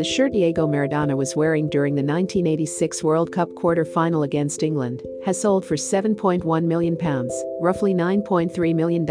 the shirt Diego Maradona was wearing during the 1986 World Cup quarter-final against England, has sold for £7.1 million, roughly $9.3 million,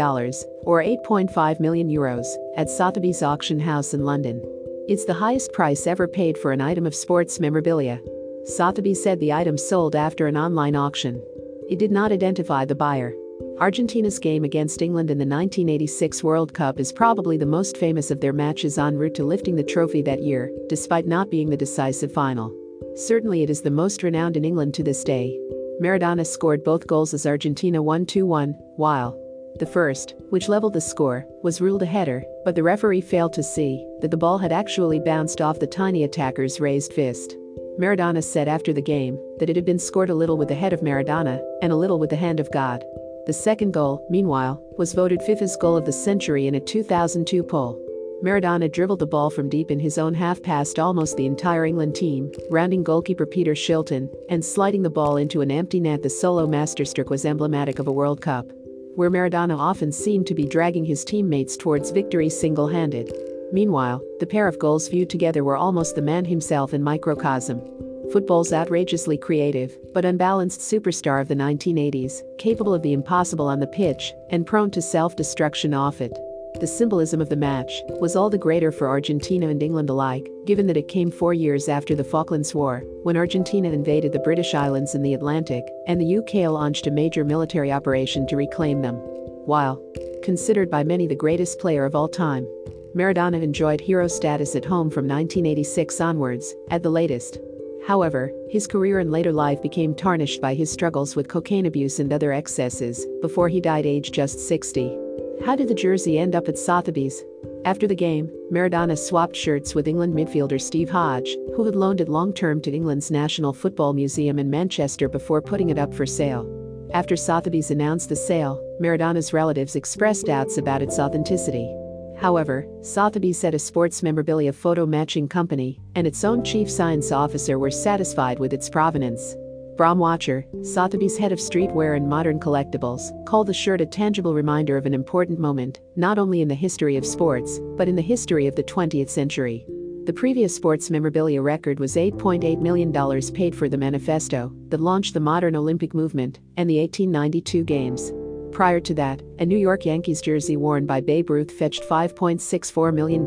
or 8.5 million euros, at Sotheby's auction house in London. It's the highest price ever paid for an item of sports memorabilia. Sotheby's said the item sold after an online auction. It did not identify the buyer. Argentina's game against England in the 1986 World Cup is probably the most famous of their matches en route to lifting the trophy that year, despite not being the decisive final. Certainly, it is the most renowned in England to this day. Maradona scored both goals as Argentina won 2 1, while the first, which leveled the score, was ruled a header, but the referee failed to see that the ball had actually bounced off the tiny attacker's raised fist. Maradona said after the game that it had been scored a little with the head of Maradona and a little with the hand of God. The second goal, meanwhile, was voted FIFA's goal of the century in a 2002 poll. Maradona dribbled the ball from deep in his own half past almost the entire England team, rounding goalkeeper Peter Shilton and sliding the ball into an empty net. The solo masterstroke was emblematic of a World Cup, where Maradona often seemed to be dragging his teammates towards victory single handed. Meanwhile, the pair of goals viewed together were almost the man himself in microcosm football's outrageously creative but unbalanced superstar of the 1980s, capable of the impossible on the pitch and prone to self destruction off it. The symbolism of the match was all the greater for Argentina and England alike, given that it came four years after the Falklands War, when Argentina invaded the British Islands in the Atlantic and the UK launched a major military operation to reclaim them. While considered by many the greatest player of all time, Maradona enjoyed hero status at home from 1986 onwards, at the latest. However, his career and later life became tarnished by his struggles with cocaine abuse and other excesses before he died aged just 60. How did the jersey end up at Sotheby's? After the game, Maradona swapped shirts with England midfielder Steve Hodge, who had loaned it long term to England's National Football Museum in Manchester before putting it up for sale. After Sotheby's announced the sale, Maradona's relatives expressed doubts about its authenticity. However, Sotheby's said a sports memorabilia photo matching company and its own chief science officer were satisfied with its provenance. Brahm Wachter, Sotheby's head of streetwear and modern collectibles, called the shirt a tangible reminder of an important moment, not only in the history of sports, but in the history of the 20th century. The previous sports memorabilia record was $8.8 million paid for the manifesto that launched the modern Olympic movement and the 1892 Games. Prior to that, a New York Yankees jersey worn by Babe Ruth fetched $5.64 million.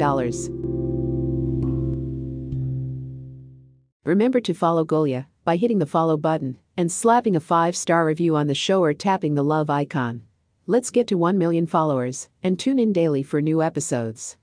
Remember to follow Golia by hitting the follow button and slapping a 5-star review on the show or tapping the love icon. Let's get to 1 million followers and tune in daily for new episodes.